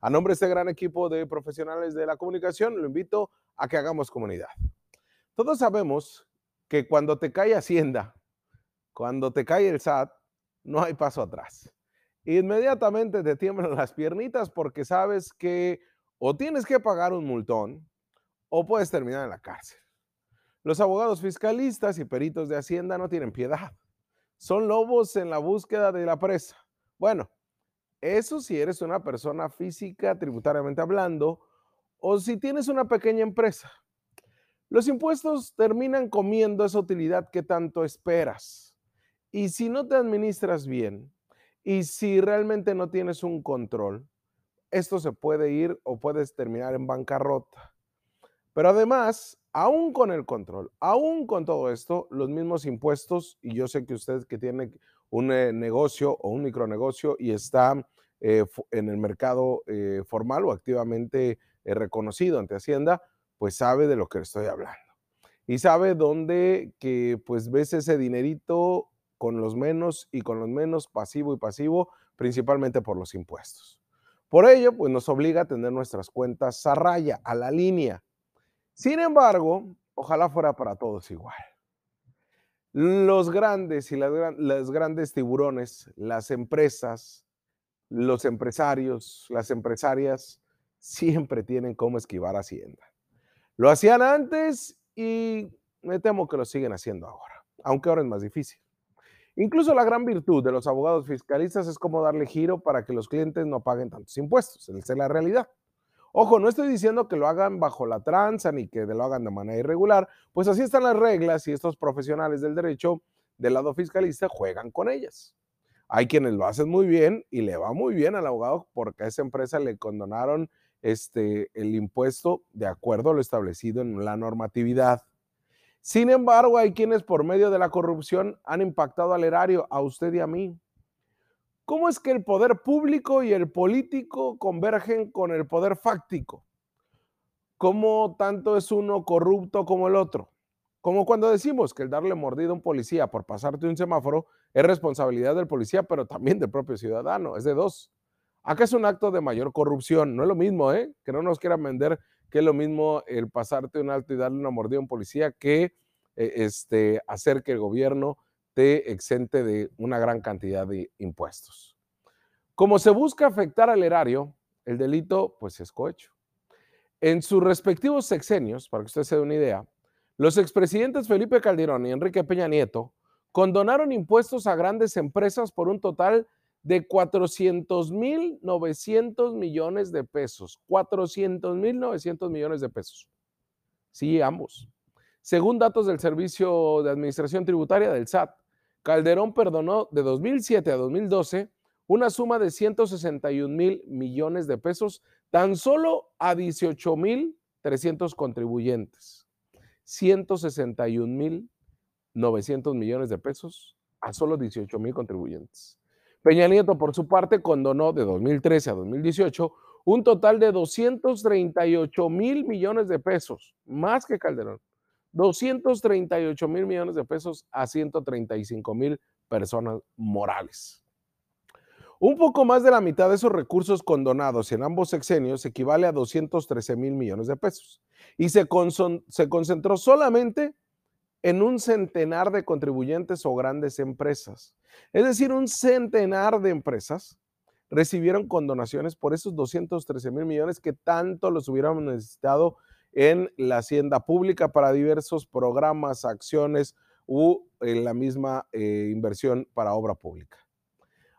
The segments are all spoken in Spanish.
A nombre de este gran equipo de profesionales de la comunicación, lo invito a que hagamos comunidad. Todos sabemos que cuando te cae Hacienda, cuando te cae el SAT, no hay paso atrás. Inmediatamente te tiemblan las piernitas porque sabes que o tienes que pagar un multón o puedes terminar en la cárcel. Los abogados fiscalistas y peritos de Hacienda no tienen piedad. Son lobos en la búsqueda de la presa. Bueno, eso si eres una persona física tributariamente hablando o si tienes una pequeña empresa. Los impuestos terminan comiendo esa utilidad que tanto esperas. Y si no te administras bien y si realmente no tienes un control, esto se puede ir o puedes terminar en bancarrota. Pero además, aún con el control, aún con todo esto, los mismos impuestos, y yo sé que usted que tiene un eh, negocio o un micronegocio y está eh, en el mercado eh, formal o activamente reconocido ante Hacienda, pues sabe de lo que estoy hablando. Y sabe dónde que pues ves ese dinerito con los menos y con los menos pasivo y pasivo, principalmente por los impuestos. Por ello, pues nos obliga a tener nuestras cuentas a raya, a la línea. Sin embargo, ojalá fuera para todos igual. Los grandes y las grandes tiburones, las empresas, los empresarios, las empresarias, siempre tienen cómo esquivar Hacienda. Lo hacían antes y me temo que lo siguen haciendo ahora, aunque ahora es más difícil. Incluso la gran virtud de los abogados fiscalistas es como darle giro para que los clientes no paguen tantos impuestos. Esa es la realidad. Ojo, no estoy diciendo que lo hagan bajo la tranza ni que lo hagan de manera irregular, pues así están las reglas y estos profesionales del derecho del lado fiscalista juegan con ellas. Hay quienes lo hacen muy bien y le va muy bien al abogado porque a esa empresa le condonaron este, el impuesto de acuerdo a lo establecido en la normatividad. Sin embargo, hay quienes por medio de la corrupción han impactado al erario, a usted y a mí. ¿Cómo es que el poder público y el político convergen con el poder fáctico? ¿Cómo tanto es uno corrupto como el otro? Como cuando decimos que el darle mordida a un policía por pasarte un semáforo es responsabilidad del policía, pero también del propio ciudadano, es de dos. Acá es un acto de mayor corrupción, no es lo mismo, ¿eh? Que no nos quieran vender que es lo mismo el pasarte un alto y darle una mordida a un policía que eh, este, hacer que el gobierno te exente de una gran cantidad de impuestos. Como se busca afectar al erario, el delito pues es cohecho. En sus respectivos sexenios, para que usted se dé una idea, los expresidentes Felipe Calderón y Enrique Peña Nieto condonaron impuestos a grandes empresas por un total de 400 mil 900 millones de pesos. 400 mil 900 millones de pesos. Sí, ambos. Según datos del Servicio de Administración Tributaria del SAT, Calderón perdonó de 2007 a 2012 una suma de 161 mil millones de pesos tan solo a 18 mil 300 contribuyentes. 161 mil 900 millones de pesos a solo 18 mil contribuyentes. Peña Nieto, por su parte, condonó de 2013 a 2018 un total de 238 mil millones de pesos, más que Calderón. 238 mil millones de pesos a 135 mil personas morales. Un poco más de la mitad de esos recursos condonados en ambos sexenios equivale a 213 mil millones de pesos y se, concentró solamente en un centenar de contribuyentes o grandes empresas. Es decir, un centenar de empresas recibieron condonaciones por esos 213 mil millones que tanto los hubiéramos necesitado en la hacienda pública para diversos programas, acciones u en la misma eh, inversión para obra pública.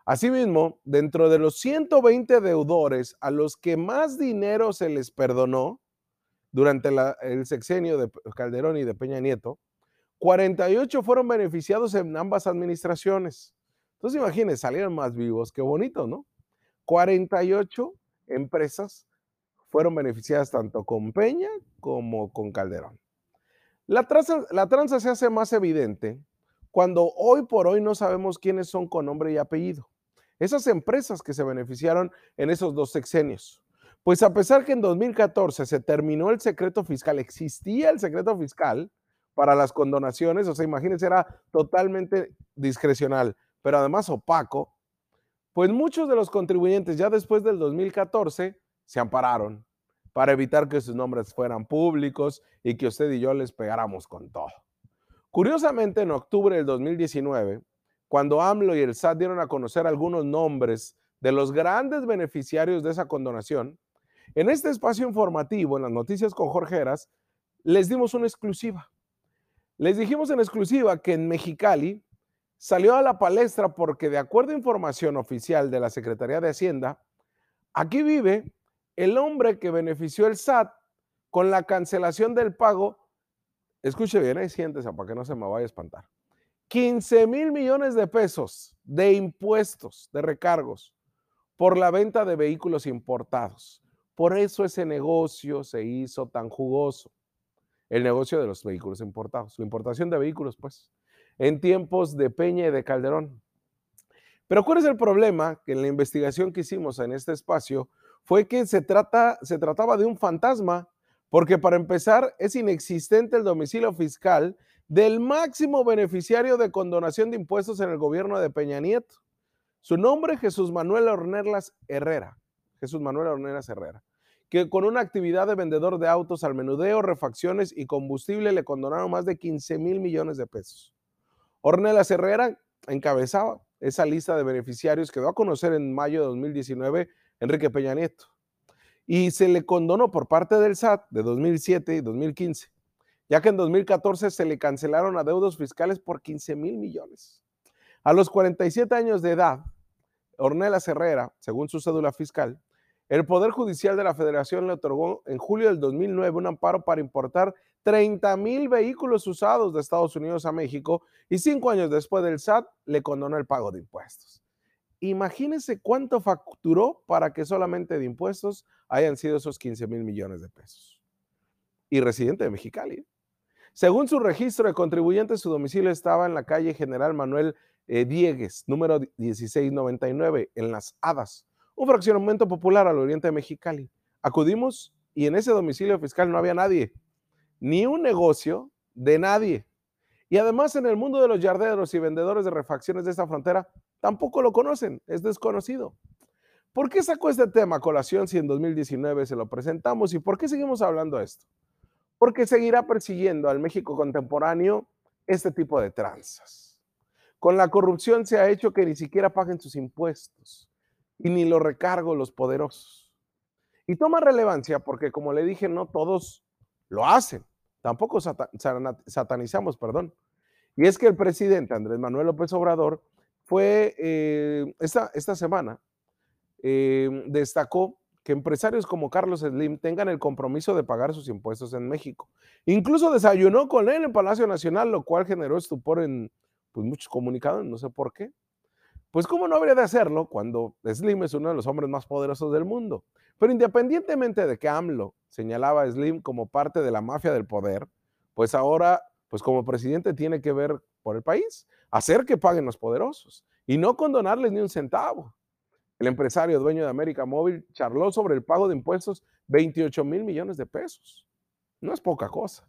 Asimismo, dentro de los 120 deudores a los que más dinero se les perdonó durante el sexenio de Calderón y de Peña Nieto, 48 fueron beneficiados en ambas administraciones. Entonces imagínense, salieron más vivos, qué bonito, ¿no? 48 empresas fueron beneficiadas tanto con Peña como con Calderón. La tranza, la tranza se hace más evidente cuando hoy por hoy no sabemos quiénes son con nombre y apellido. Esas empresas que se beneficiaron en esos dos sexenios. Pues a pesar que en 2014 se terminó el secreto fiscal, existía el secreto fiscal, para las condonaciones, o sea, imagínense, era totalmente discrecional, pero además opaco, pues muchos de los contribuyentes ya después del 2014 se ampararon para evitar que sus nombres fueran públicos y que usted y yo les pegáramos con todo. Curiosamente, en octubre del 2019, cuando AMLO y el SAT dieron a conocer algunos nombres de los grandes beneficiarios de esa condonación, en este espacio informativo, en las noticias con Jorge Heras, les dimos una exclusiva. Les dijimos en exclusiva que en Mexicali salió a la palestra porque de acuerdo a información oficial de la Secretaría de Hacienda, aquí vive el hombre que benefició el SAT con la cancelación del pago. Escuche bien, ahí siéntese para que no se me vaya a espantar. 15 mil millones de pesos de impuestos, de recargos, por la venta de vehículos importados. Por eso ese negocio se hizo tan jugoso. El negocio de los vehículos importados, la importación de vehículos, pues, en tiempos de Peña y de Calderón. Pero ¿cuál es el problema? Que en la investigación que hicimos en este espacio fue que se, trata, se trataba de un fantasma, porque para empezar es inexistente el domicilio fiscal del máximo beneficiario de condonación de impuestos en el gobierno de Peña Nieto. Su nombre, Jesús Manuel Ornelas Herrera. Jesús Manuel Ornelas Herrera, que con una actividad de vendedor de autos al menudeo, refacciones y combustible le condonaron más de 15 mil millones de pesos. Ornelas Herrera encabezaba esa lista de beneficiarios que dio a conocer en mayo de 2019 Enrique Peña Nieto. Y se le condonó por parte del SAT de 2007 y 2015, ya que en 2014 se le cancelaron adeudos fiscales por 15 mil millones. A los 47 años de edad, Ornelas Herrera, según su cédula fiscal, el Poder Judicial de la Federación le otorgó en julio del 2009 un amparo para importar 30 mil vehículos usados de Estados Unidos a México y cinco años después del SAT le condonó el pago de impuestos. Imagínense cuánto facturó para que solamente de impuestos hayan sido esos 15 mil millones de pesos. Y residente de Mexicali. Según su registro de contribuyentes, su domicilio estaba en la calle General Manuel eh, Diegues, número 1699, en Las Hadas, un fraccionamiento popular al oriente de Mexicali. Acudimos y en ese domicilio fiscal no había nadie, ni un negocio de nadie. Y además en el mundo de los yarderos y vendedores de refacciones de esta frontera tampoco lo conocen, es desconocido. ¿Por qué sacó este tema a colación si en 2019 se lo presentamos y por qué seguimos hablando de esto? Porque seguirá persiguiendo al México contemporáneo este tipo de tranzas. Con la corrupción se ha hecho que ni siquiera paguen sus impuestos y ni lo recargo los poderosos. Y toma relevancia porque, como le dije, no todos lo hacen. Tampoco satanizamos, perdón. Y es que el presidente Andrés Manuel López Obrador fue eh, esta, esta, semana, eh, destacó que empresarios como Carlos Slim tengan el compromiso de pagar sus impuestos en México. Incluso desayunó con él en Palacio Nacional, lo cual generó estupor en pues, muchos comunicados, no sé por qué. Pues cómo no habría de hacerlo cuando Slim es uno de los hombres más poderosos del mundo. Pero independientemente de que AMLO señalaba a Slim como parte de la mafia del poder, pues ahora, pues como presidente tiene que ver por el país, hacer que paguen los poderosos y no condonarles ni un centavo. El empresario dueño de América Móvil charló sobre el pago de impuestos 28 mil millones de pesos. No es poca cosa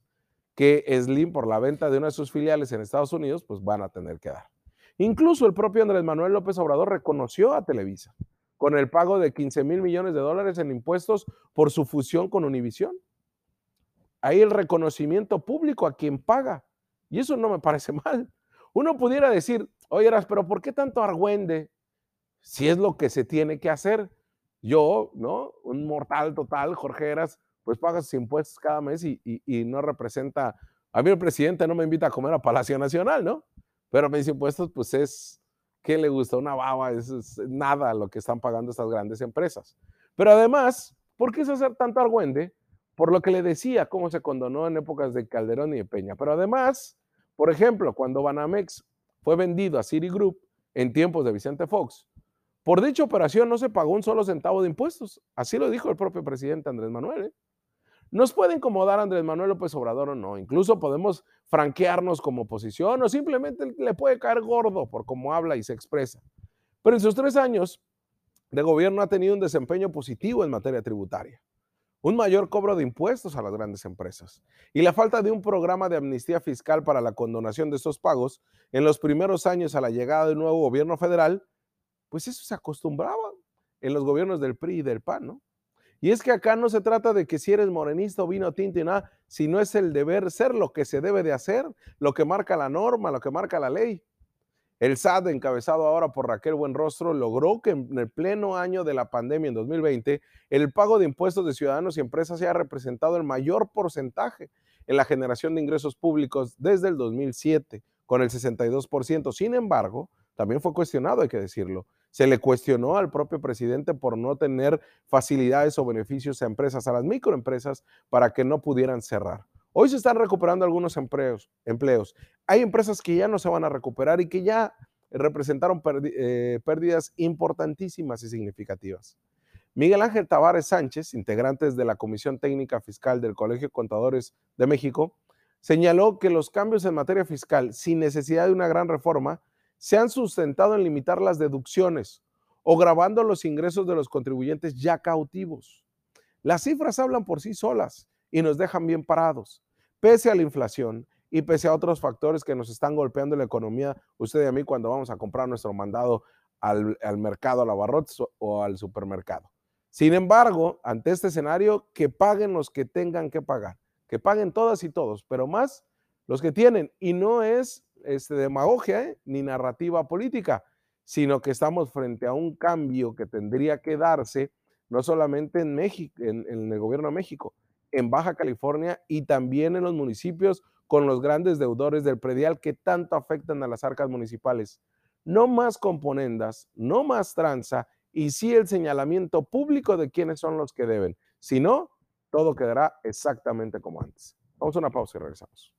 que Slim por la venta de una de sus filiales en Estados Unidos, pues van a tener que dar. Incluso el propio Andrés Manuel López Obrador reconoció a Televisa con el pago de 15 mil millones de dólares en impuestos por su fusión con Univisión. Ahí el reconocimiento público a quien paga. Y eso no me parece mal. Uno pudiera decir, oye, pero ¿por qué tanto argüende si es lo que se tiene que hacer? Yo, ¿no? Un mortal total, Jorge Eras, pues paga impuestos cada mes y, y no representa. A mí el presidente no me invita a comer a Palacio Nacional, ¿no? Pero mis impuestos, pues es, ¿qué le gusta? Una baba, es, nada lo que están pagando estas grandes empresas. Pero además, ¿por qué se hacer tanto argüende? Por lo que le decía, cómo se condonó en épocas de Calderón y de Peña. Pero además, por ejemplo, cuando Banamex fue vendido a Citigroup en tiempos de Vicente Fox, por dicha operación no se pagó un solo centavo de impuestos. Así lo dijo el propio presidente Andrés Manuel. ¿eh? Nos puede incomodar Andrés Manuel López Obrador o no. Incluso podemos franquearnos como oposición o simplemente le puede caer gordo por cómo habla y se expresa. Pero en sus tres años de gobierno ha tenido un desempeño positivo en materia tributaria, un mayor cobro de impuestos a las grandes empresas y la falta de un programa de amnistía fiscal para la condonación de esos pagos en los primeros años a la llegada del nuevo gobierno federal, pues eso se acostumbraba en los gobiernos del PRI y del PAN, ¿no? Y es que acá no se trata de que si eres morenista o vino tinto y nada, sino es el deber ser lo que se debe de hacer, lo que marca la norma, lo que marca la ley. El SAT, encabezado ahora por Raquel Buenrostro, logró que en el pleno año de la pandemia en 2020, el pago de impuestos de ciudadanos y empresas haya representado el mayor porcentaje en la generación de ingresos públicos desde el 2007, con el 62%. Sin embargo, también fue cuestionado, hay que decirlo. Se le cuestionó al propio presidente por no tener facilidades o beneficios a empresas, a las microempresas, para que no pudieran cerrar. Hoy se están recuperando algunos empleos. Hay empresas que ya no se van a recuperar y que ya representaron eh, pérdidas importantísimas y significativas. Miguel Ángel Tavares Sánchez, integrante de la Comisión Técnica Fiscal del Colegio de Contadores de México, señaló que los cambios en materia fiscal, sin necesidad de una gran reforma, se han sustentado en limitar las deducciones o grabando los ingresos de los contribuyentes ya cautivos. Las cifras hablan por sí solas y nos dejan bien parados. Pese a la inflación y pese a otros factores que nos están golpeando la economía, usted y a mí cuando vamos a comprar nuestro mandado al, mercado, a la barrotes o al supermercado. Sin embargo, ante este escenario, que paguen los que tengan que pagar, que paguen todas y todos, pero más los que tienen. Y no es este, demagogia ¿eh? ni narrativa política, sino que estamos frente a un cambio que tendría que darse no solamente en México, en el gobierno de México, en Baja California y también en los municipios con los grandes deudores del predial que tanto afectan a las arcas municipales. No más componendas, no más tranza y sí el señalamiento público de quiénes son los que deben. Si no, todo quedará exactamente como antes. Vamos a una pausa y regresamos.